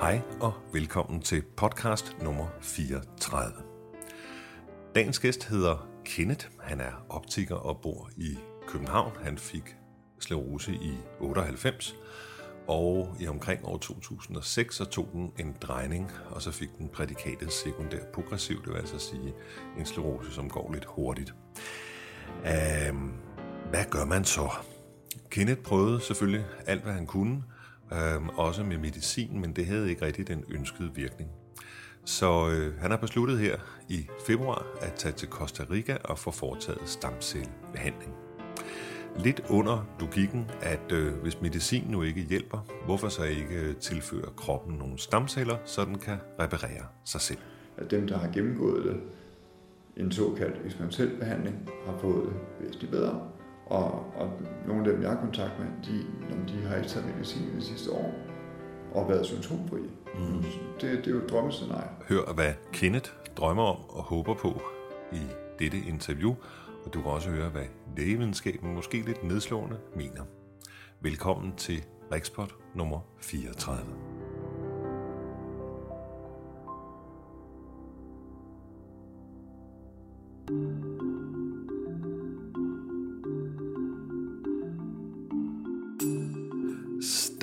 Hej og velkommen til podcast nummer 34. Dagens gæst hedder Kenneth. Han er optiker og bor i København. Han fik sklerose i 98, og i omkring år 2006 så tog den en drejning, og så fik den prædikatet sekundær progressiv, det vil altså sige en sklerose, som går lidt hurtigt. Um, hvad gør man så? Kenneth prøvede selvfølgelig alt, hvad han kunne, øhm, også med medicin, men det havde ikke rigtig den ønskede virkning. Så øh, han har besluttet her i februar at tage til Costa Rica og få foretaget stamcellebehandling. Lidt under logikken, at øh, hvis medicin nu ikke hjælper, hvorfor så ikke øh, tilføre kroppen nogle stamceller, så den kan reparere sig selv? At dem, der har gennemgået det, en såkaldt eksperimentel behandling, har fået det væsentligt bedre. Og, og nogle af dem, jeg har kontakt med, de, de har ikke taget medicin i de sidste år og været symptomfri. Mm. Det, det er jo et drømmescenarie. Hør, hvad Kenneth drømmer om og håber på i dette interview, og du kan også høre, hvad lægevidenskaben måske lidt nedslående mener. Velkommen til Rikspot nummer 34.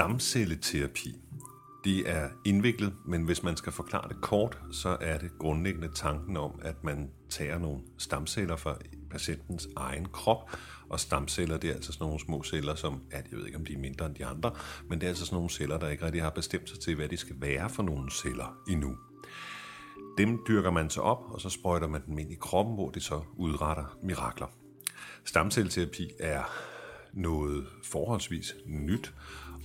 Stamcelleterapi. Det er indviklet, men hvis man skal forklare det kort, så er det grundlæggende tanken om, at man tager nogle stamceller fra patientens egen krop, og stamceller, det er altså sådan nogle små celler, som, ja, jeg ved ikke, om de er mindre end de andre, men det er altså sådan nogle celler, der ikke rigtig har bestemt sig til, hvad de skal være for nogle celler endnu. Dem dyrker man så op, og så sprøjter man dem ind i kroppen, hvor det så udretter mirakler. Stamcelleterapi er noget forholdsvis nyt,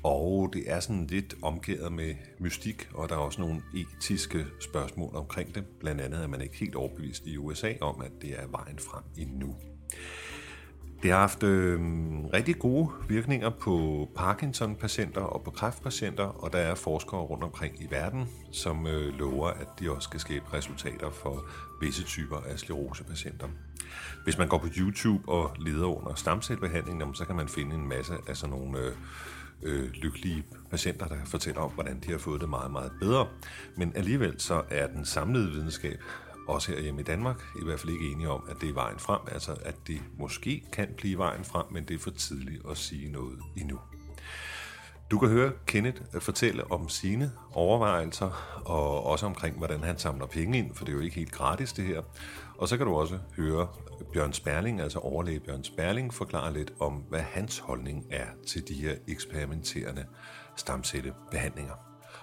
og det er sådan lidt omgivet med mystik, og der er også nogle etiske spørgsmål omkring det. Blandt andet er man ikke helt overbevist i USA om, at det er vejen frem endnu. Det har haft øh, rigtig gode virkninger på Parkinson-patienter og på kræftpatienter, og der er forskere rundt omkring i verden, som øh, lover, at de også skal skabe resultater for visse typer af sklerosepatienter. Hvis man går på YouTube og leder under stamcellebehandling, så kan man finde en masse af sådan nogle øh, øh, lykkelige patienter, der fortæller om, hvordan de har fået det meget, meget bedre. Men alligevel så er den samlede videnskab også her hjemme i Danmark, i hvert fald ikke enige om, at det er vejen frem, altså at det måske kan blive vejen frem, men det er for tidligt at sige noget endnu. Du kan høre Kenneth fortælle om sine overvejelser, og også omkring, hvordan han samler penge ind, for det er jo ikke helt gratis det her. Og så kan du også høre Bjørn Sperling, altså overlæge Bjørn Sperling, forklare lidt om, hvad hans holdning er til de her eksperimenterende stamcellebehandlinger.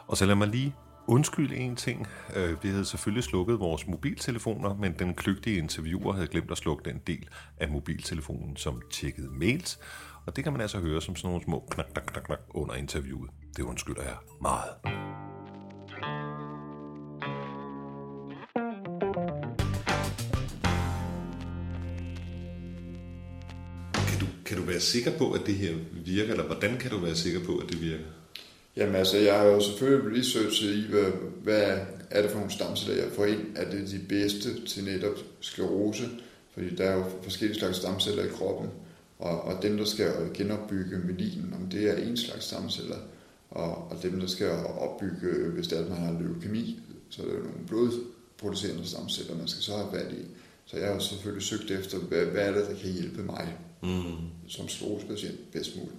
Og så lad mig lige undskylde en ting. Øh, vi havde selvfølgelig slukket vores mobiltelefoner, men den kløgtige interviewer havde glemt at slukke den del af mobiltelefonen, som tjekkede mails. Og det kan man altså høre som sådan nogle små knak, knak, knak, knak under interviewet. Det undskylder jeg meget. Kan du, være sikker på, at det her virker, eller hvordan kan du være sikker på, at det virker? Jamen altså, jeg har jo selvfølgelig researchet i, hvad, hvad er det for nogle stamceller, jeg får ind? Er det de bedste til netop sklerose? Fordi der er jo forskellige slags stamceller i kroppen. Og, og dem, der skal genopbygge melinen, om det er en slags stamceller. Og, og dem, der skal opbygge, hvis det er, at man har leukemi, så er det jo nogle blodproducerende stamceller, man skal så have fat i. Så jeg har selvfølgelig søgt efter, hvad, hvad er det, der kan hjælpe mig mm. som sklerosepatient bedst muligt.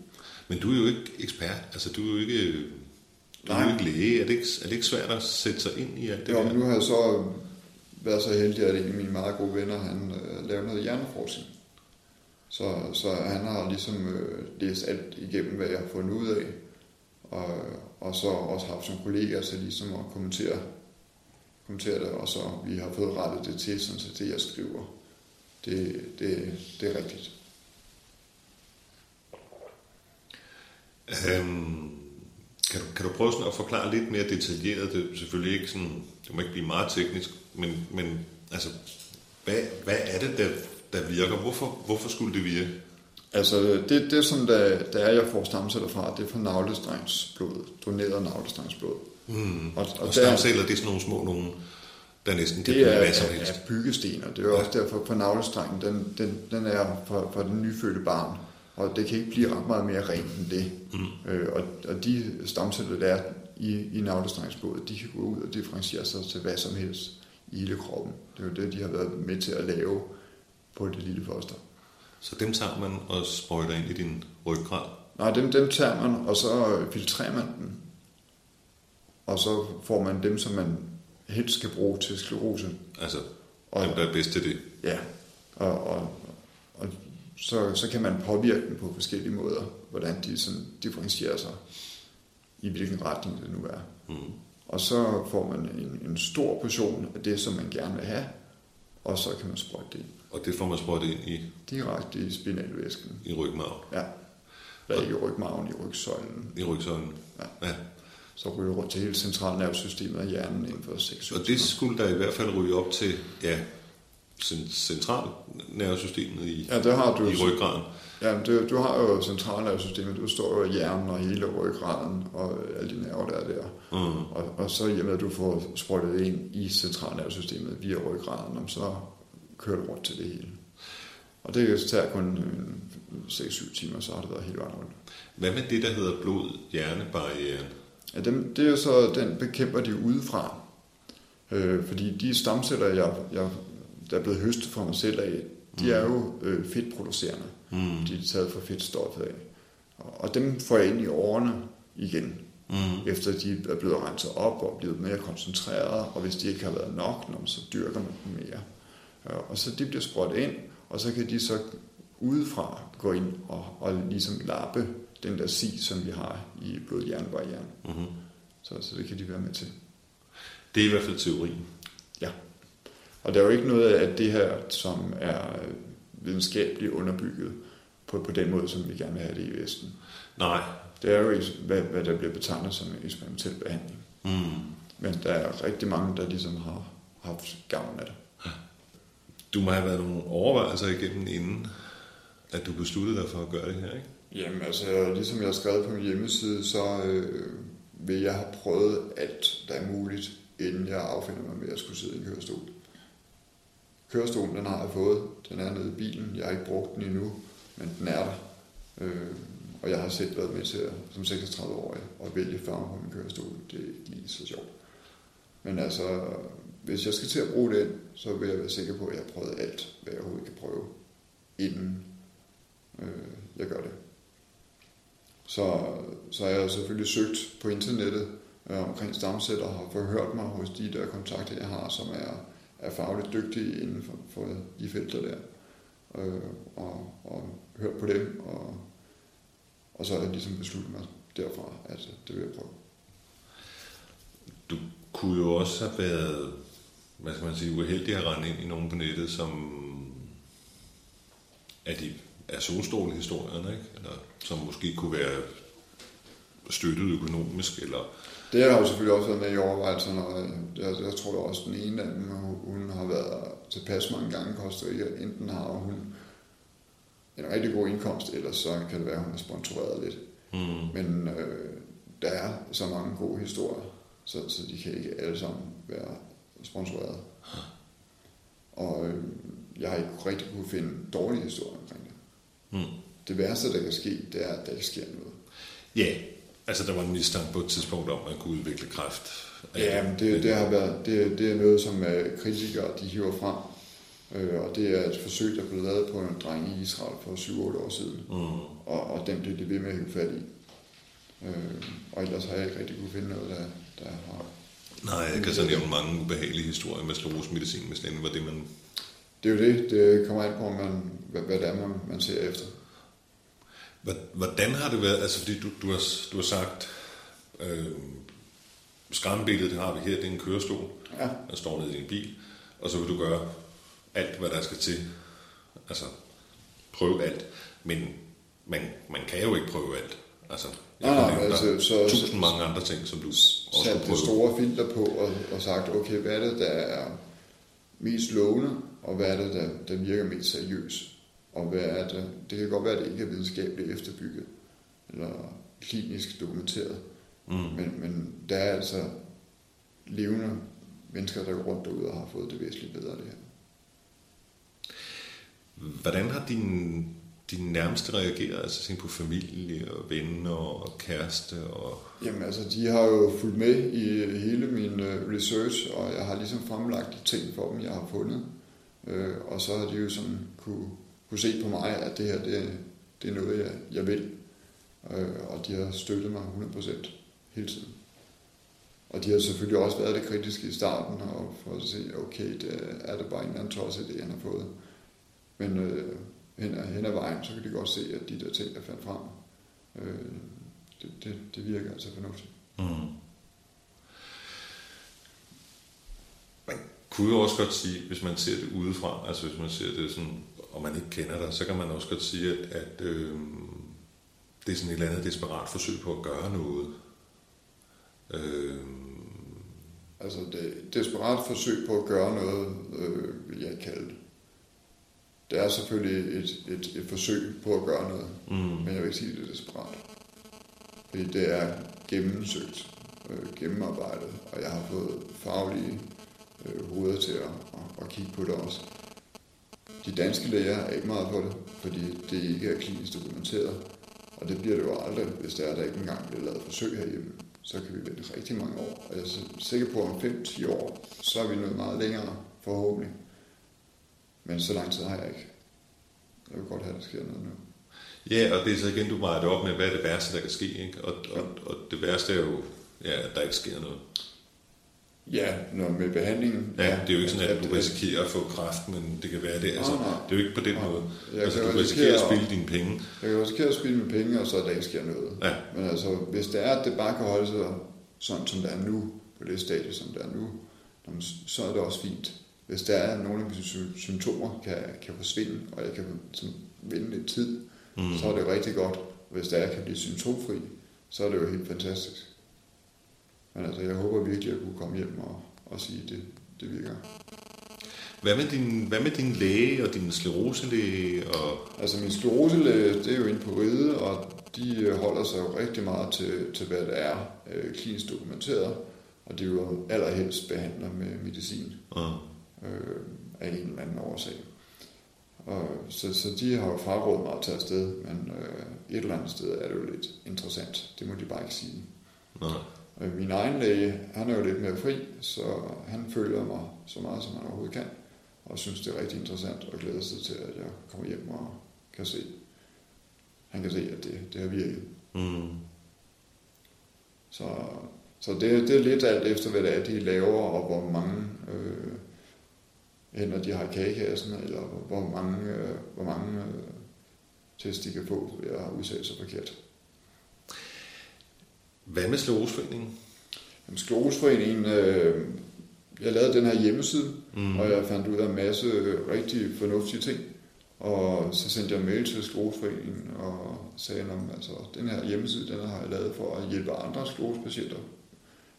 Men du er jo ikke ekspert, altså du er jo ikke, du er jo ikke læge. Er det ikke, er det ikke svært at sætte sig ind i alt det jo, der? nu har jeg så været så heldig, at en af mine meget gode venner, han øh, lavede noget hjerneforskning. Så, så han har ligesom øh, læst alt igennem, hvad jeg har fundet ud af. Og, og så også haft som kollegaer til ligesom at kommentere, kommentere det, og så vi har fået rettet det til, sådan så det jeg skriver, det, det, det er rigtigt. Øhm, kan, du, kan du prøve sådan at forklare lidt mere detaljeret? Det er selvfølgelig ikke sådan, det må ikke blive meget teknisk, men, men altså, hvad, hvad er det, der, der virker? Hvorfor, hvorfor skulle det virke? Altså, det, det som der, der er, jeg får stamceller fra, det er fra navlestrengsblod, doneret navlestrengsblod. Mm. Og, og, og stamceller, det er sådan nogle små nogle, der næsten det kan er, hvad som helst. er byggesten, og det er jo ja. også derfor, på navlestrengen, den, den, den er for, for den nyfødte barn og det kan ikke blive ret meget mere rent end det. Mm. Øh, og, og de stamceller, der er i, i navlestrengsblodet, de kan gå ud og differentiere sig til hvad som helst i hele kroppen. Det er jo det, de har været med til at lave på det lille foster. Så dem tager man og sprøjter ind i din ryggrad? Nej, dem, dem tager man, og så filtrerer man dem. Og så får man dem, som man helst skal bruge til sklerose. Altså og, dem, der er bedst til det? Ja, og, og, og så, så kan man påvirke dem på forskellige måder, hvordan de sådan differentierer sig, i hvilken retning det nu er. Mm. Og så får man en, en stor portion af det, som man gerne vil have, og så kan man sprøjte det ind. Og det får man sprøjtet ind i? Direkte i spinalvæsken. I rygmarven? Ja. Eller ikke i rygmarven, i rygsøjlen. I rygsøjlen? Ja. ja. Så ryger rundt til hele centralnervesystemet og hjernen inden for 6 Og det skulle der i hvert fald ryge op til, ja, centralnervesystemet i, ja, det har du, i ryggraden. Ja, du, du har jo centralnervesystemet, du står jo i hjernen og hele ryggraden og alle de nerver, der er der. Mm. Og, og så i og med, at du får sprøjtet ind i centralnervesystemet via ryggraden, så kører du rundt til det hele. Og det tager kun 6-7 timer, så har det været helt vejen rundt. Hvad med det, der hedder blod-hjernebarrieren? Ja, dem, det er så, den bekæmper de udefra. Øh, fordi de stamceller, jeg, jeg, der er blevet høstet fra mig selv af, de mm. er jo øh, fedtproducerende. Mm. De er taget fra fedtstoffet af. Og dem får jeg ind i årene igen. Mm. Efter de er blevet renset op og blevet mere koncentreret, og hvis de ikke har været nok, så dyrker man dem mere. Og så de bliver sprøjtet ind, og så kan de så udefra gå ind og, og ligesom lappe den der si, som vi har i blod-hjernebarrieren. Mm-hmm. Så, så det kan de være med til. Det er i hvert fald teorien. Ja. Og der er jo ikke noget af det her, som er videnskabeligt underbygget på, på den måde, som vi gerne vil have det i Vesten. Nej. Det er jo, hvad, hvad der bliver betegnet som en eksperimentel behandling. Mm. Men der er rigtig mange, der ligesom har haft gavn af det. Du må have været nogle overvejelser igennem, inden at du besluttede dig for at gøre det her, ikke? Jamen altså, ligesom jeg har skrevet på min hjemmeside, så øh, vil jeg have prøvet alt, der er muligt, inden jeg affinder mig med at skulle sidde i en kørestol. Kørestolen, den har jeg fået. Den er nede i bilen. Jeg har ikke brugt den endnu, men den er der. Øh, og jeg har selv været med til at, som 36-årig at vælge farve på min kørestol. Det er ikke lige så sjovt. Men altså, hvis jeg skal til at bruge den, så vil jeg være sikker på, at jeg har prøvet alt, hvad jeg overhovedet kan prøve, inden øh, jeg gør det. Så, så jeg har selvfølgelig søgt på internettet øh, omkring stamceller og har forhørt mig hos de der kontakter, jeg har, som er, er fagligt dygtige inden for, for de felter der. Øh, og, og hørt på dem, og, og så har jeg ligesom besluttet mig derfra, at det vil jeg prøve. Du kunne jo også have været, hvad skal man sige, uheldig at rende ind i nogen på nettet, som er de er solstrålehistorierne, ikke? Eller, som måske kunne være støttet økonomisk, eller... Det har jo selvfølgelig også været med i overvejelserne, og jeg, jeg tror også, den ene af dem, hun har været tilpas mange gange koster ikke, enten har hun en rigtig god indkomst, eller så kan det være, at hun er sponsoreret lidt. Mm. Men øh, der er så mange gode historier, så, så de kan ikke alle sammen være sponsoreret. Og øh, jeg har ikke rigtig kunne finde dårlige historier omkring det. Mm. Det værste, der kan ske, det er, at der ikke sker noget. Ja, altså der var en mistanke på et tidspunkt om, at man kunne udvikle kræft. Ja, men det, det, har været, det, det er noget, som uh, kritikere de hiver frem. Uh, og det er et forsøg, der blev lavet på en dreng i Israel for 7-8 år siden. Mm. Og, og den blev det ved med at fat i. Uh, og ellers har jeg ikke rigtig kunne finde noget, der, der har... Nej, jeg kan så nævne mange ubehagelige historier med sklerosmedicin, hvis det var det, man det er jo det. Det kommer an på, man, hvad, hvad det er, man, man ser efter. Hvordan har det været? Altså, fordi du, du, har, du har sagt, øh, skræmmebilledet, det har vi her, det er en kørestol, ja. der står nede i din bil, og så vil du gøre alt, hvad der skal til. Altså, prøve alt. Men man, man kan jo ikke prøve alt. Altså, jeg nej, nej, altså, så, tusind så, mange andre ting, som du også sat det store filter på og, og sagt, okay, hvad er det, der er mest lovende, og hvad er det, der, der virker mest seriøst. Og hvad er det, det kan godt være, at det ikke er videnskabeligt efterbygget, eller klinisk dokumenteret. Mm. Men, men der er altså levende mennesker, der går rundt derude og har fået det væsentligt bedre af det her. Hvordan har din dine nærmeste reagerer, altså på familie og venner og kæreste? Og... Jamen altså, de har jo fulgt med i hele min øh, research, og jeg har ligesom fremlagt de ting for dem, jeg har fundet. Øh, og så har de jo sådan kunne, kunne se på mig, at det her, det, det er noget, jeg, jeg vil. Øh, og de har støttet mig 100% hele tiden. Og de har selvfølgelig også været det kritiske i starten, og for at se, okay, det er det bare en eller anden tosset idé, han har fået. Men øh, hen, ad, hen ad vejen, så kan de godt se, at de der ting, der fandt frem, øh, det, det, det virker altså fornuftigt. Mm. Man kunne jo også godt sige, hvis man ser det udefra, altså hvis man ser det sådan, og man ikke kender dig, så kan man også godt sige, at, øh, det er sådan et eller andet desperat forsøg på at gøre noget. Øh, altså det desperat forsøg på at gøre noget, øh, vil jeg kalde det det er selvfølgelig et, et, et forsøg på at gøre noget, mm. men jeg vil ikke sige, at det er desperat. Fordi det er gennemsøgt, øh, gennemarbejdet, og jeg har fået faglige øh, hoveder til at, at, at kigge på det også. De danske læger er ikke meget på det, fordi det ikke er klinisk dokumenteret, og det bliver det jo aldrig, hvis der er der ikke engang bliver lavet forsøg herhjemme. Så kan vi vente rigtig mange år, og jeg er sikker på, at om 5-10 år, så er vi nået meget længere, forhåbentlig. Men så lang tid har jeg ikke. Jeg vil godt have, at der sker noget nu. Ja, og det er så igen, du vejer det op med, hvad er det værste, der kan ske. Ikke? Og, og, og det værste er jo, ja, at der ikke sker noget. Ja, når med behandlingen... Ja, det er jo ikke sådan, at, du risikerer at få kræft, men det kan være det. Altså, nej, nej. Det er jo ikke på den nej. måde. Jeg altså, du risikerer at spille dine penge. Jeg kan risikere at spille mine penge, og så at der ikke sker noget. Ja. Men altså, hvis det er, at det bare kan holde sig sådan, som det er nu, på det stadie, som det er nu, så er det også fint hvis der er nogle af mine symptomer kan, kan forsvinde, og jeg kan sådan, vinde lidt tid, mm. så er det rigtig godt. Hvis der er kan blive symptomfri, så er det jo helt fantastisk. Men altså, jeg håber virkelig, at jeg kunne komme hjem og, og sige, at det, det virker. Hvad med, din, hvad med din læge og din skleroselæge? Og... Altså min skleroselæge, det er jo inde på ride, og de holder sig jo rigtig meget til, til hvad det er øh, klinisk dokumenteret, og det er jo allerhelst behandler med medicin. Uh øh, af en eller anden årsag. Og, så, så de har jo frarådet mig at tage afsted, men øh, et eller andet sted er det jo lidt interessant. Det må de bare ikke sige. Nej. Øh, min egen læge, han er jo lidt mere fri, så han følger mig så meget, som han overhovedet kan, og synes, det er rigtig interessant, og glæder sig til, at jeg kommer hjem og kan se, han kan se, at det, det har virket. Mm. Så, så det, det er lidt alt efter, hvad det er, de laver, og hvor mange øh, hænder de har i kagekassen, eller hvor mange, øh, hvor mange øh, test de kan få ved at udsætte sig forkert. Hvad med Skleroseforeningen? Jamen, Skleroseforeningen, øh, jeg lavede den her hjemmeside, mm. og jeg fandt ud af en masse rigtig fornuftige ting. Og så sendte jeg mail til Skleroseforeningen og sagde, at altså, den her hjemmeside, den har jeg lavet for at hjælpe andre sklerosepatienter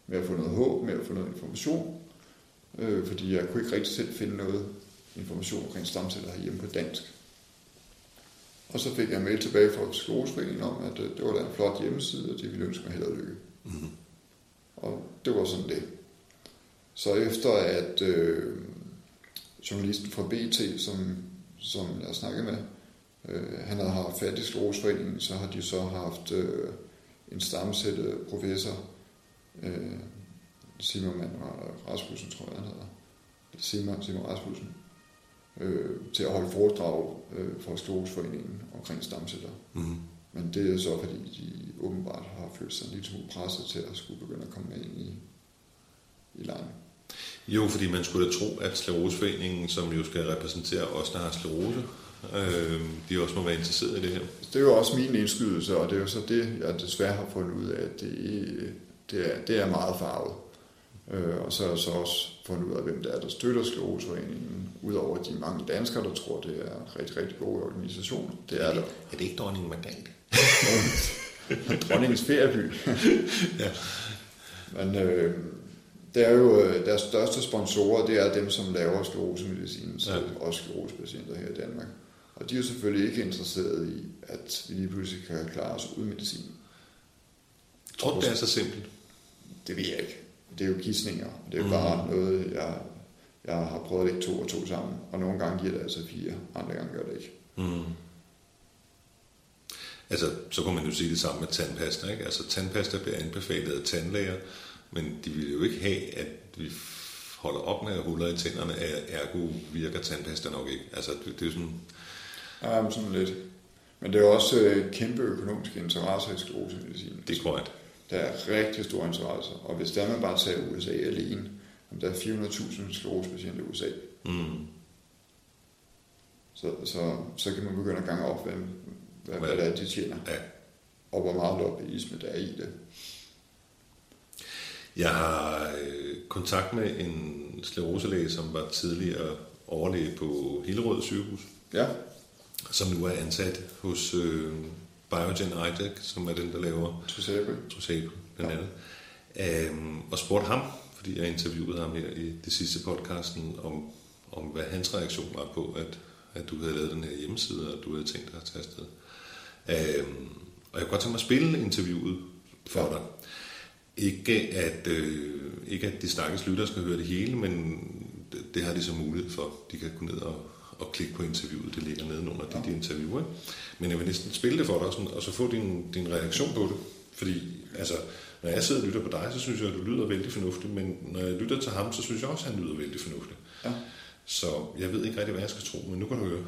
med at få noget håb, med at få noget information øh, fordi jeg kunne ikke rigtig selv finde noget information omkring stamceller herhjemme på dansk. Og så fik jeg en mail tilbage fra Sklerosforeningen om, at øh, det var da en flot hjemmeside, og de ville ønske mig held og lykke. Mm-hmm. Og det var sådan det. Så efter at øh, journalisten fra BT, som, som jeg snakkede med, øh, han havde haft fat i Sklerosforeningen, så har de så haft øh, en stamcelle professor, øh, Simon Rasmussen, tror jeg, han hedder. Simon, Simon Rasmussen. Øh, til at holde foredrag øh, for Sklerosforeningen omkring stamceller. Mm. Men det er så, fordi de åbenbart har følt sig lidt smule presset til at skulle begynde at komme med ind i, i lejen. Jo, fordi man skulle da tro, at Sklerosforeningen, som jo skal repræsentere os, der har sklerose, øh, de også må være interesseret i det her. Det er jo også min indskydelse, og det er jo så det, jeg desværre har fundet ud af, at det, det, er, det er meget farvet. Øh, og så har jeg så også fundet ud af, hvem det er, der støtter Skleroseforeningen, udover de mange danskere, der tror, det er en rigtig, rigtig god organisation. Det er, er, det, der. er det ikke dronningen Margrethe? Dronningens ferieby. ja. Men øh, det er jo øh, deres største sponsorer, det er dem, som laver sklerosemedicin, så ja. også sklerosepatienter her i Danmark. Og de er jo selvfølgelig ikke interesseret i, at vi lige pludselig kan klare os uden medicin. Tror du, det er så simpelt? Det ved jeg ikke det er jo gissninger. Det er jo mm. bare noget, jeg, jeg har prøvet at lægge to og to sammen. Og nogle gange giver det altså fire, andre gange gør det ikke. Mm. Altså, så kunne man jo sige det samme med tandpasta, ikke? Altså, tandpasta bliver anbefalet af tandlæger, men de vil jo ikke have, at vi holder op med at huller i tænderne, ergo virker tandpasta nok ikke. Altså, det, det er sådan... Ja, men sådan lidt. Men det er også øh, kæmpe økonomiske interesser i sklerosemedicin. Det er korrekt. Der er rigtig store interesser, og hvis der man bare tager USA alene, der er 400.000 sklerosepatienter i USA. Mm. Så, så, så kan man begynde at gange op, hvad, hvad, hvad det er, de tjener. Ja. Og hvor meget lobbyisme der er i det. Jeg har øh, kontakt med en skleroselæge, som var tidligere overlæge på Hillerød sygehus. Ja. Som nu er ansat hos øh, Biogen Idec, som er den, der laver Trusabe, Trusabe blandt andet. Ja. Øhm, og spurgte ham, fordi jeg interviewede ham her i det sidste podcasten, om, om hvad hans reaktion var på, at, at du havde lavet den her hjemmeside, og du havde tænkt dig at tage afsted. Øhm, og jeg kunne godt tænke mig at spille interviewet for ja. dig. Ikke at, øh, ikke at de stakkels lytter skal høre det hele, men det, det har de så mulighed for. De kan gå ned og, og klikke på interviewet. Det ligger nede under ja. dit interview. Ikke? Men jeg vil næsten spille det for dig, sådan, og så få din, din reaktion på det. Fordi altså, når jeg sidder og lytter på dig, så synes jeg, at du lyder vældig fornuftig, men når jeg lytter til ham, så synes jeg også, at han lyder vældig fornuftig. Ja. Så jeg ved ikke rigtig, hvad jeg skal tro, men nu kan du høre.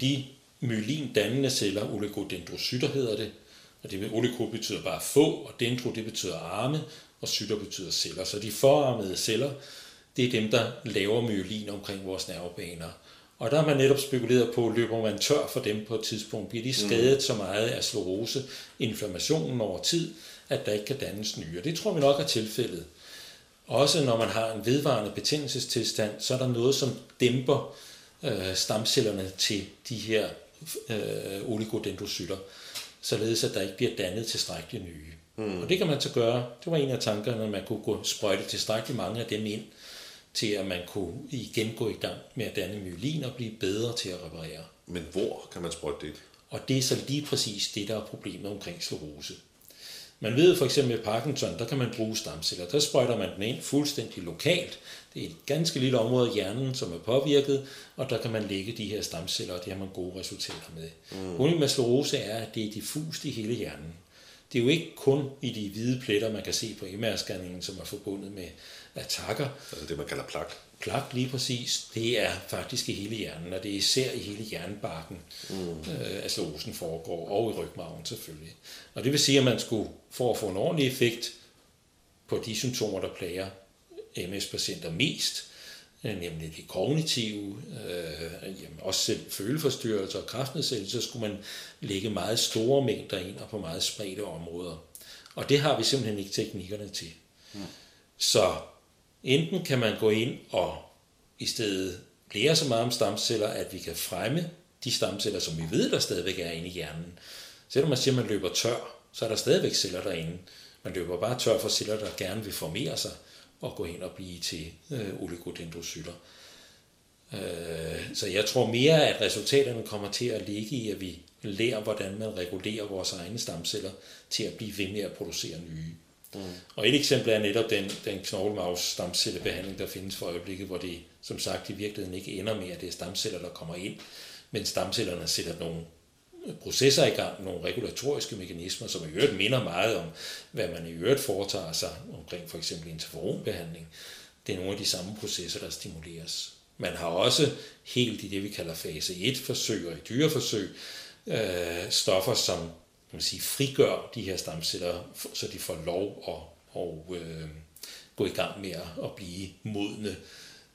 De myelin-dannende celler, oligodendrocytter hedder det, og det med oliko betyder bare få, og dendro det betyder arme, og cytter betyder celler. Så de forarmede celler, det er dem, der laver myelin omkring vores nervebaner. Og der har man netop spekuleret på, løber man tør for dem på et tidspunkt, bliver de mm. skadet mm. så meget af sklerose, inflammationen over tid, at der ikke kan dannes nye. Og det tror vi nok er tilfældet. Også når man har en vedvarende betændelsestilstand, så er der noget, som dæmper øh, stamcellerne til de her øh, oligodendrocytter, således at der ikke bliver dannet tilstrækkeligt nye. Mm. Og det kan man så gøre. Det var en af tankerne, at man kunne gå sprøjte tilstrækkeligt mange af dem ind, til at man kunne igen gå i gang med at danne myelin og blive bedre til at reparere. Men hvor kan man sprøjte det? Og det er så lige præcis det, der er problemet omkring sklerose. Man ved for eksempel med Parkinson, der kan man bruge stamceller. Der sprøjter man den ind fuldstændig lokalt. Det er et ganske lille område af hjernen, som er påvirket, og der kan man lægge de her stamceller, og det har man gode resultater med. Mm. med sklerose er, at det er diffust i hele hjernen. Det er jo ikke kun i de hvide pletter, man kan se på MR-scanningen, som er forbundet med attacker. Altså det, man kalder plak. Plak, lige præcis. Det er faktisk i hele hjernen, og det er især i hele hjernebarken, mm. øh, at slåsen foregår, og i rygmarven selvfølgelig. Og det vil sige, at man skulle, for at få en ordentlig effekt på de symptomer, der plager MS-patienter mest, øh, nemlig de kognitive, øh, jamen også selv føleforstyrrelser og kraftnedsættelse, så skulle man lægge meget store mængder ind og på meget spredte områder. Og det har vi simpelthen ikke teknikkerne til. Mm. Så enten kan man gå ind og i stedet lære så meget om stamceller, at vi kan fremme de stamceller, som vi ved, der stadigvæk er inde i hjernen. Selvom man siger, at man løber tør, så er der stadigvæk celler derinde. Man løber bare tør for celler, der gerne vil formere sig og gå hen og blive til øh, oligodendrocytter. Øh, så jeg tror mere, at resultaterne kommer til at ligge i, at vi lærer, hvordan man regulerer vores egne stamceller til at blive ved med at producere nye. Mm. Og et eksempel er netop den, den knoglemaus stamcellebehandling, der findes for øjeblikket, hvor det som sagt i virkeligheden ikke ender med, at det er stamceller, der kommer ind, men stamcellerne sætter nogle processer i gang, nogle regulatoriske mekanismer, som i øvrigt minder meget om, hvad man i øvrigt foretager sig omkring for eksempel interferonbehandling. Det er nogle af de samme processer, der stimuleres. Man har også helt i det, vi kalder fase 1-forsøg og i dyreforsøg, øh, stoffer, som man sige, frigør de her stamceller, så de får lov at, at øh, gå i gang med at blive modne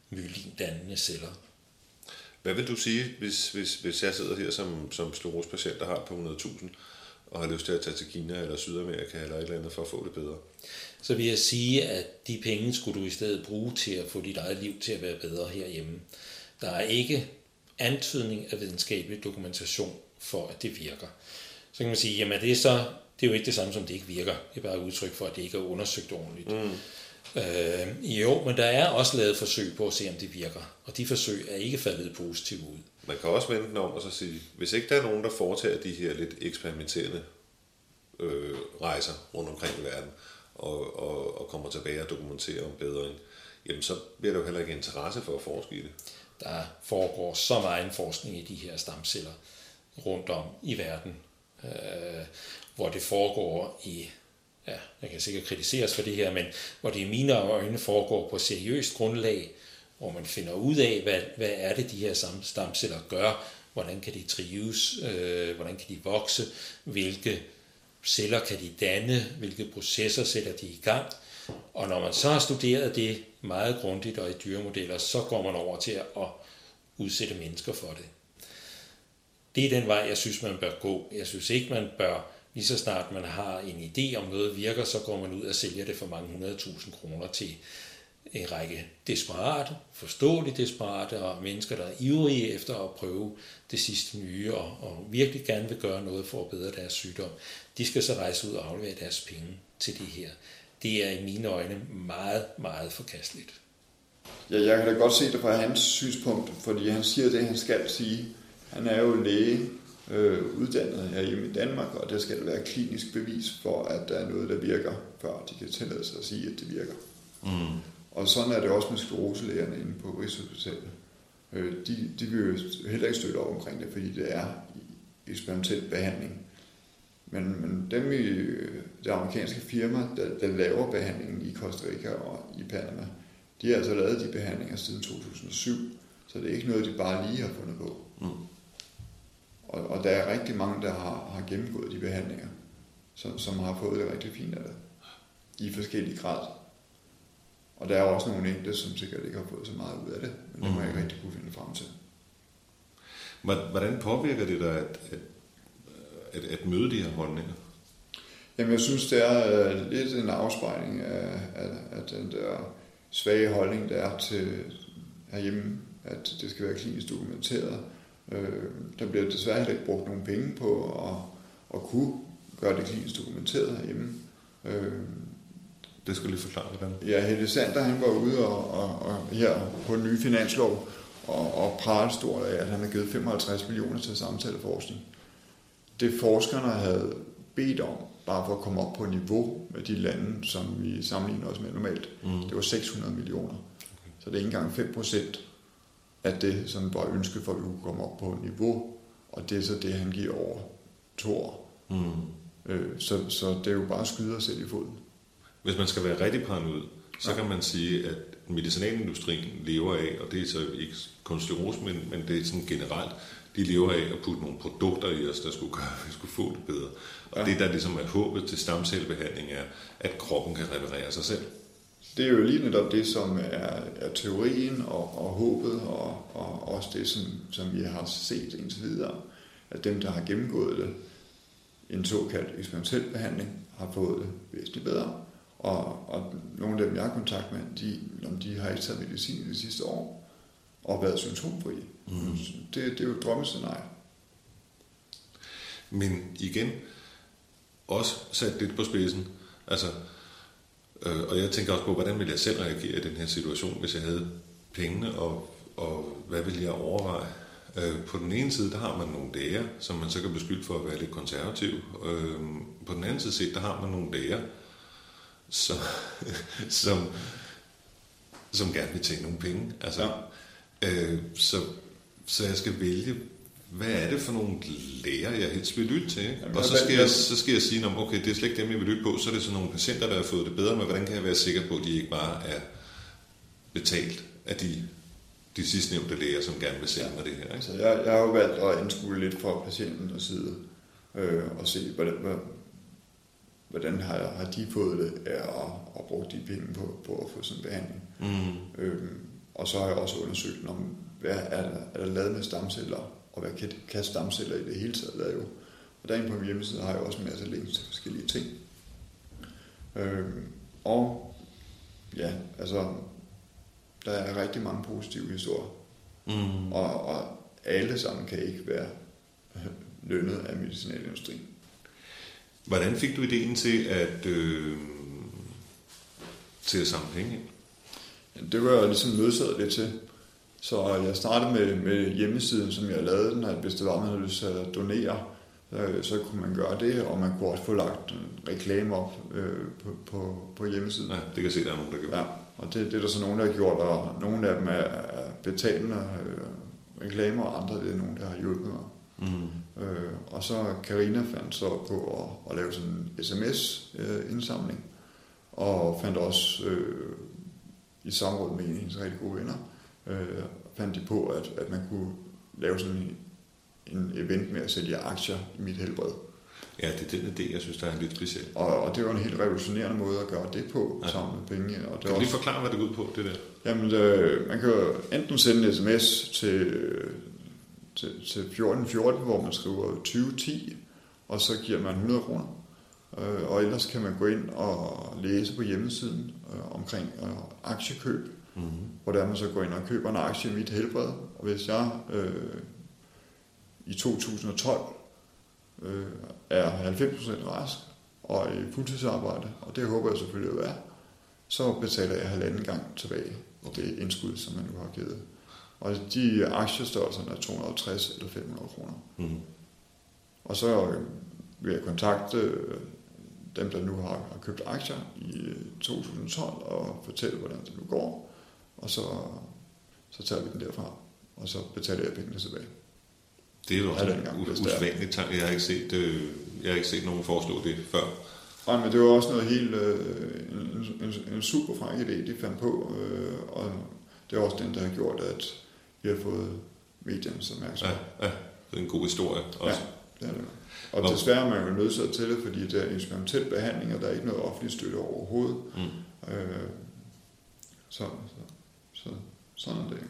myelindannende celler. Hvad vil du sige, hvis, hvis, hvis jeg sidder her som, som sklerosepatient, der har på 100.000, og har lyst til at tage til Kina eller Sydamerika eller et eller andet for at få det bedre? Så vil jeg sige, at de penge skulle du i stedet bruge til at få dit eget liv til at være bedre herhjemme. Der er ikke antydning af videnskabelig dokumentation for, at det virker. Så kan man sige, jamen det er så det er jo ikke det samme som, det ikke virker. Det er bare et udtryk for, at det ikke er undersøgt ordentligt. Mm. Øh, jo, men der er også lavet forsøg på at se, om det virker. Og de forsøg er ikke faldet positivt ud. Man kan også vente den om og så sige, hvis ikke der er nogen, der foretager de her lidt eksperimenterende øh, rejser rundt omkring i verden, og, og, og kommer tilbage og dokumenterer om bedring, jamen så bliver der jo heller ikke interesse for at forske i det. Der foregår så meget forskning i de her stamceller rundt om i verden, øh, hvor det foregår i, ja, jeg kan sikkert kritiseres for det her, men hvor det i mine øjne foregår på seriøst grundlag, hvor man finder ud af, hvad, hvad er det, de her stamceller gør, hvordan kan de trives, øh, hvordan kan de vokse, hvilke celler kan de danne, hvilke processer sætter de i gang. Og når man så har studeret det meget grundigt og i dyremodeller, så går man over til at udsætte mennesker for det. Det er den vej, jeg synes, man bør gå. Jeg synes ikke, man bør, lige så snart man har en idé om noget virker, så går man ud og sælger det for mange hundredtusind kroner til en række desperate, forståeligt desperate og mennesker, der er ivrige efter at prøve det sidste nye og, og virkelig gerne vil gøre noget for at bedre deres sygdom. De skal så rejse ud og aflevere deres penge til det her. Det er i mine øjne meget, meget forkasteligt. Ja, jeg kan da godt se det fra hans synspunkt, fordi han siger det, han skal sige. Han er jo læge, øh, uddannet her hjemme i Danmark, og der skal der være klinisk bevis for, at der er noget, der virker, før de kan tillade sig at sige, at det virker. Mm. Og sådan er det også med skleroselægerne inde på Rigshospitalet. Øh, de, de vil jo heller ikke støtte op omkring det, fordi det er eksperimentel behandling. Men, men dem i det amerikanske firma, der, der laver behandlingen i Costa Rica og i Panama, de har altså lavet de behandlinger siden 2007, så det er ikke noget, de bare lige har fundet på. Mm. Og, og der er rigtig mange, der har, har gennemgået de behandlinger, som, som har fået det rigtig fint af det, i forskellige grad. Og der er også nogle enkelte, som sikkert ikke har fået så meget ud af det, men det må jeg ikke mm. rigtig kunne finde frem til. Hvordan påvirker det dig at, at, at, at møde de her holdninger? Jamen, jeg synes, det er uh, lidt en afspejling af, af, af den der svage holdning, der er til herhjemme, at det skal være klinisk dokumenteret. Øh, der bliver desværre heller ikke brugt nogen penge på at, at kunne gøre det klinisk dokumenteret herhjemme. Øh, det skal lige forklare, hvordan. Ja, Helle Sander, han var ude og, og, og her på den nye finanslov og, og prale stort af, at han har givet 55 millioner til samtaleforskning. Det forskerne havde bedt om, bare for at komme op på niveau med de lande, som vi sammenligner os med normalt, mm. det var 600 millioner. Okay. Så det er ikke engang 5 procent af det, som var ønsket for, at vi kunne komme op på niveau, og det er så det, han giver over to år. Mm. Øh, så, så det er jo bare at skyde os selv i foden. Hvis man skal være rigtig paranoid, så ja. kan man sige, at medicinalindustrien lever af, og det er så ikke kun men, men det er sådan generelt, de lever af at putte nogle produkter i os, der skulle gøre, at vi skulle få det bedre. Og ja. det, der ligesom er håbet til stamcellebehandling, er, at kroppen kan reparere sig selv. Det er jo lige netop det, som er, er teorien og, og håbet, og, og også det, som, som vi har set indtil videre, at dem, der har gennemgået det, en såkaldt eksperimentel behandling, har fået det væsentligt bedre. Og, og nogle af dem, jeg har kontakt med, de, de har ikke taget medicin i det sidste år, og været symptomfri. Mm. Det, det er jo et drømmescenarie. Men igen, også sat lidt på spidsen. Altså, øh, og jeg tænker også på, hvordan ville jeg selv reagere i den her situation, hvis jeg havde pengene, og, og hvad ville jeg overveje? Øh, på den ene side, der har man nogle dage, som man så kan beskylde for at være lidt konservativ. Øh, på den anden side set, der har man nogle dage, som, som, som gerne vil tjene nogle penge. Altså, ja. øh, så, så jeg skal vælge, hvad er det for nogle læger, jeg helst vil lytte til? Jamen, og så skal, jeg, så skal jeg sige, okay, det er slet ikke dem, jeg vil lytte på, så er det sådan nogle patienter, der har fået det bedre, men hvordan kan jeg være sikker på, at de ikke bare er betalt af de, de sidste nævnte læger, som gerne vil sælge ja. mig det her? Ikke? Så jeg, jeg har jo valgt at anskue lidt fra patientens side, øh, og se, hvordan, hvordan har, har de fået det af at, at bruge de penge på, på at få sådan en behandling. Mm. Øhm, og så har jeg også undersøgt, om, hvad er der, er der lavet med stamceller, og hvad kan, kan stamceller i det hele taget lave. Og derinde på min hjemmeside har jeg også en masse links til forskellige ting. Øhm, og ja, altså, der er rigtig mange positive historier. Mm. Og, og alle sammen kan ikke være lønnet af medicinalindustrien. Hvordan fik du ideen til at, øh, til at samle penge ind? Det var jeg ligesom nødsaget lidt til. Så jeg startede med, med hjemmesiden, som jeg lavede den, at hvis det var, man havde lyst til at donere, øh, så kunne man gøre det, og man kunne også få lagt en reklame op øh, på, på, på hjemmesiden. Ja, det kan se, der er nogen, der gør. Ja, og det, det er der så nogen, der har gjort, og nogle af dem er betalende øh, reklamer, og andre det er nogen, der har hjulpet mig. Mm. Øh, og så Karina fandt så på at, at lave sådan en sms-indsamling, øh, og fandt også øh, i samråd med en af hendes rigtig gode venner, øh, fandt de på, at, at man kunne lave sådan en, en event med at sælge aktier i mit helbred. Ja, det er den idé, jeg synes, der er lidt speciel. Og, og det var en helt revolutionerende måde at gøre det på, ja. sammen med penge. Og det kan du lige forklare, hvad det går ud på, det der? Jamen, det, man kan jo enten sende en sms til, til, til 1414, hvor man skriver 2010, og så giver man 100 kroner. Øh, og ellers kan man gå ind og læse på hjemmesiden øh, omkring øh, aktiekøb, mm-hmm. hvordan man så går ind og køber en aktie i mit helbred. Og hvis jeg øh, i 2012 øh, er 90% rask og i fuldtidsarbejde, og det håber jeg selvfølgelig at være, så betaler jeg halvanden gang tilbage det indskud, som man nu har givet. Og de aktiestørrelserne er 260 eller 500 kroner. Mm. Og så øh, vil jeg kontakte øh, dem, der nu har, købt aktier i 2012 øh, og fortælle, hvordan det nu går. Og så, så tager vi den derfra, og så betaler jeg pengene tilbage. Det er jo også en usædvanlig tanke. Jeg har ikke set, øh, jeg har ikke set nogen foreslå det før. Nej, men det var også noget helt, øh, en, en, en super fræk idé, de fandt på, øh, og det er også den, der har gjort, at vi har fået mediernes opmærksomhed. Ja, ja, det er en god historie også. Ja, det er det. Og Hvor... desværre er man jo nødt til det, fordi det er eksperimentel behandling, og der er ikke noget offentlig støtte overhovedet. Mm. Øh, så, så, så, sådan er det.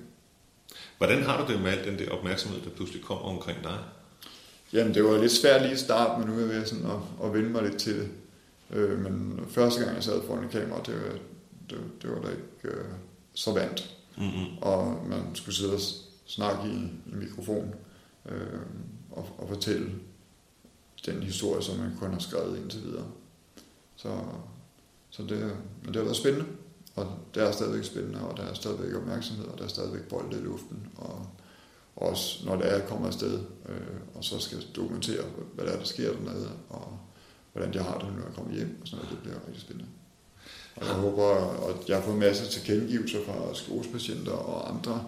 Hvordan har du det med al den der opmærksomhed, der pludselig kommer omkring dig? Jamen, det var lidt svært lige at starte, men nu er jeg ved sådan at, at vende mig lidt til det. Øh, men første gang, jeg sad foran en kamera, det var, det, det var da ikke øh, så vant. Mm-hmm. Og man skulle sidde og snakke i, i mikrofon øh, og, og fortælle den historie, som man kun har skrevet indtil videre. Så, så det, men det har været spændende, og det er stadigvæk spændende, og der er stadigvæk opmærksomhed, og der er stadigvæk bolde i luften, og også når det er, kommer afsted, øh, og så skal dokumentere, hvad der er, der sker dernede, og hvordan jeg har det, når jeg kommer hjem, og sådan noget, det bliver rigtig spændende. Og jeg håber, at jeg har fået masser af tilkendegivelser fra skålspatienter og andre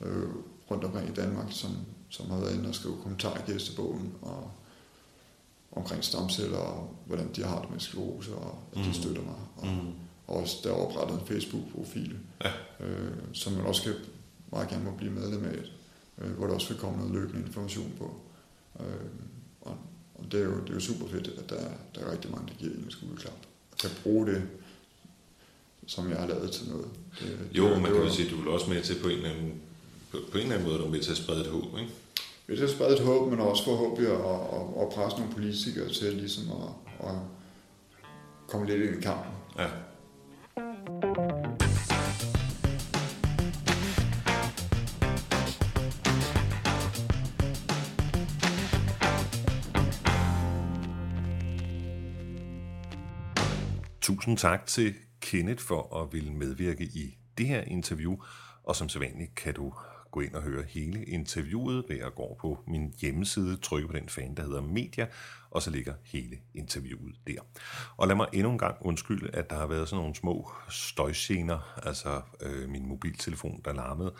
øh, rundt omkring i Danmark, som, som har været inde og skrive kommentarer i gæstebogen, og omkring stamceller, og hvordan de har det med sklerose, og at de mm. støtter mig. Og, mm. Og også der er oprettet en Facebook-profil, ja. øh, som man også kan meget gerne må blive medlem af, øh, hvor der også vil komme noget løbende information på. Øh, og, og det er jo, det er jo super fedt, at der, der er rigtig mange, der giver en skulderklap. Og kan bruge det, som jeg har lavet til noget. Det, jo, det, man kan jo sige, at du er også med til på en eller anden, på, på en eller anden måde, du er med til at sprede et håb, ikke? Vi er til at sprede et håb, men også forhåbentlig at, at, at presse nogle politikere til ligesom at, at komme lidt ind i kampen. Ja. Tusind tak til Kenneth for at ville medvirke i det her interview, og som sædvanligt kan du gå ind og høre hele interviewet ved at gå på min hjemmeside, trykke på den fan, der hedder Media, og så ligger hele interviewet der. Og lad mig endnu en gang undskylde, at der har været sådan nogle små støjscener, altså øh, min mobiltelefon, der larmede,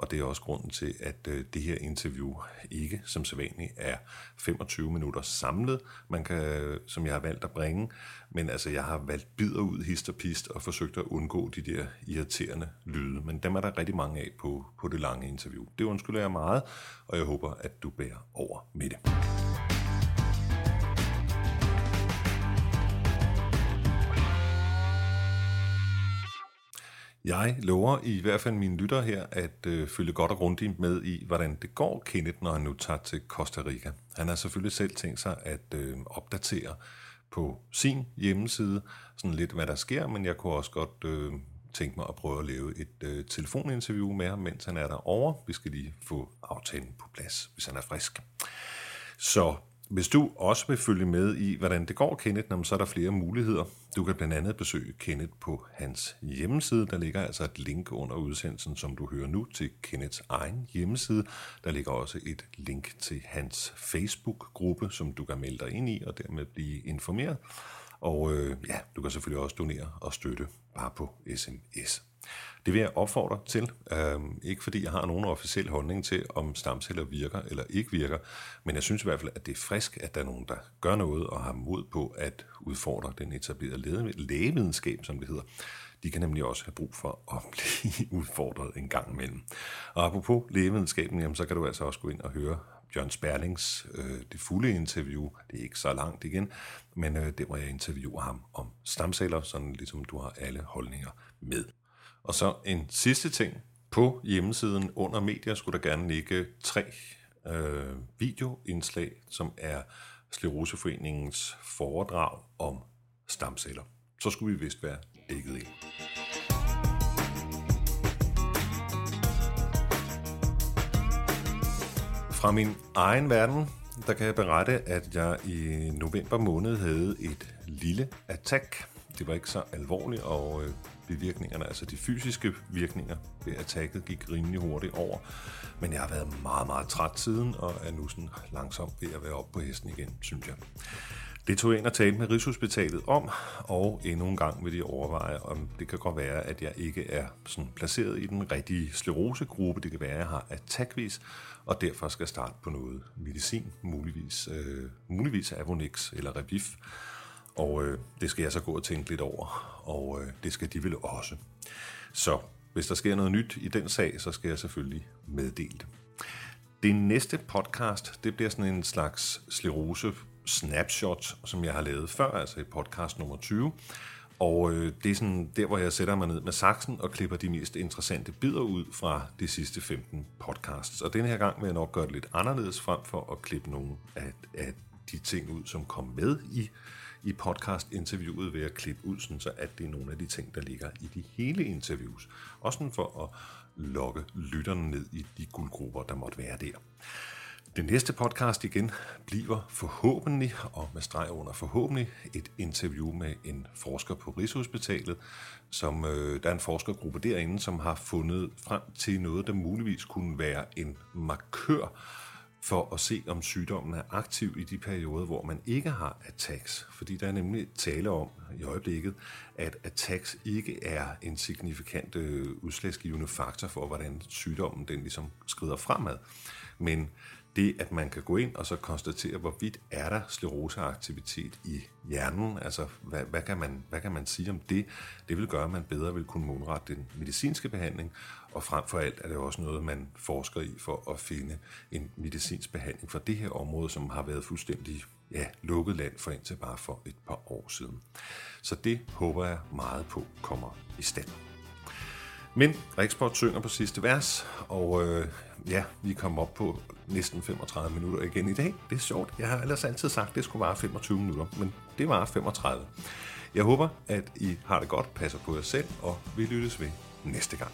og det er også grunden til, at øh, det her interview ikke som sædvanligt er 25 minutter samlet, man kan, som jeg har valgt at bringe, men altså jeg har valgt bidder ud hist og pist og forsøgt at undgå de der irriterende lyde, men dem er der rigtig mange af på, på det lange interview. Det undskylder jeg meget, og jeg håber, at du bærer over med det. Jeg lover i hvert fald mine lytter her at øh, følge godt og grundigt med i, hvordan det går Kenneth, når han nu tager til Costa Rica. Han har selvfølgelig selv tænkt sig at øh, opdatere på sin hjemmeside, sådan lidt hvad der sker, men jeg kunne også godt øh, tænke mig at prøve at lave et øh, telefoninterview med ham, mens han er derovre. Vi skal lige få aftalen på plads, hvis han er frisk. Så hvis du også vil følge med i, hvordan det går Kenneth, så er der flere muligheder. Du kan blandt andet besøge Kenneth på hans hjemmeside. Der ligger altså et link under udsendelsen, som du hører nu, til Kenneths egen hjemmeside. Der ligger også et link til hans Facebook-gruppe, som du kan melde dig ind i og dermed blive informeret. Og øh, ja, du kan selvfølgelig også donere og støtte bare på sms. Det vil jeg opfordre til. Øhm, ikke fordi jeg har nogen officiel holdning til, om stamceller virker eller ikke virker, men jeg synes i hvert fald, at det er frisk, at der er nogen, der gør noget og har mod på at udfordre den etablerede lægevidenskab, som det hedder. De kan nemlig også have brug for at blive udfordret en gang imellem. Og apropos lægevidenskaben, jamen, så kan du altså også gå ind og høre John Sperlings øh, det fulde interview. Det er ikke så langt igen, men øh, det var jeg interviewer ham om stamceller, sådan ligesom du har alle holdninger med. Og så en sidste ting. På hjemmesiden under medier skulle der gerne ligge tre øh, videoindslag, som er Skleroseforeningens foredrag om stamceller. Så skulle vi vist være dækket ind. Fra min egen verden, der kan jeg berette, at jeg i november måned havde et lille attack. Det var ikke så alvorligt, og øh, bivirkningerne, altså de fysiske virkninger ved attacket, gik rimelig hurtigt over. Men jeg har været meget, meget træt siden, og er nu sådan langsomt ved at være oppe på hesten igen, synes jeg. Det tog jeg ind og talte med Rigshospitalet om, og endnu en gang vil de overveje, om det kan godt være, at jeg ikke er sådan placeret i den rigtige sklerosegruppe. Det kan være, at jeg har attackvis, og derfor skal starte på noget medicin, muligvis, øh, muligvis Avonix eller Revif. Og øh, det skal jeg så gå og tænke lidt over, og øh, det skal de vel også. Så hvis der sker noget nyt i den sag, så skal jeg selvfølgelig meddele det. Det næste podcast, det bliver sådan en slags slerose snapshot, som jeg har lavet før, altså i podcast nummer 20. Og øh, det er sådan der, hvor jeg sætter mig ned med saksen og klipper de mest interessante bidder ud fra de sidste 15 podcasts. Og denne her gang vil jeg nok gøre det lidt anderledes frem for at klippe nogle af, af de ting ud, som kom med i, i podcast-interviewet, ved at klippe ud, sådan så at det er nogle af de ting, der ligger i de hele interviews. Også for at lokke lytterne ned i de guldgrupper, der måtte være der. Det næste podcast igen bliver forhåbentlig, og med streg under forhåbentlig, et interview med en forsker på Rigshospitalet, som øh, der er en forskergruppe derinde, som har fundet frem til noget, der muligvis kunne være en markør for at se, om sygdommen er aktiv i de perioder, hvor man ikke har attacks. Fordi der er nemlig tale om i øjeblikket, at attacks ikke er en signifikant øh, udslagsgivende faktor for, hvordan sygdommen den ligesom skrider fremad. Men det, at man kan gå ind og så konstatere, hvorvidt er der skleroseaktivitet i hjernen, altså hvad, hvad, kan man, hvad kan man sige om det, det vil gøre, at man bedre vil kunne målrette den medicinske behandling, og frem for alt er det også noget, man forsker i for at finde en medicinsk behandling for det her område, som har været fuldstændig ja, lukket land for indtil bare for et par år siden. Så det håber jeg meget på kommer i stand. Men Riksport synger på sidste vers, og øh, ja, vi kommer op på næsten 35 minutter igen i dag. Det er sjovt. Jeg har ellers altid sagt, at det skulle vare 25 minutter, men det var 35. Jeg håber, at I har det godt, passer på jer selv, og vi lyttes ved næste gang.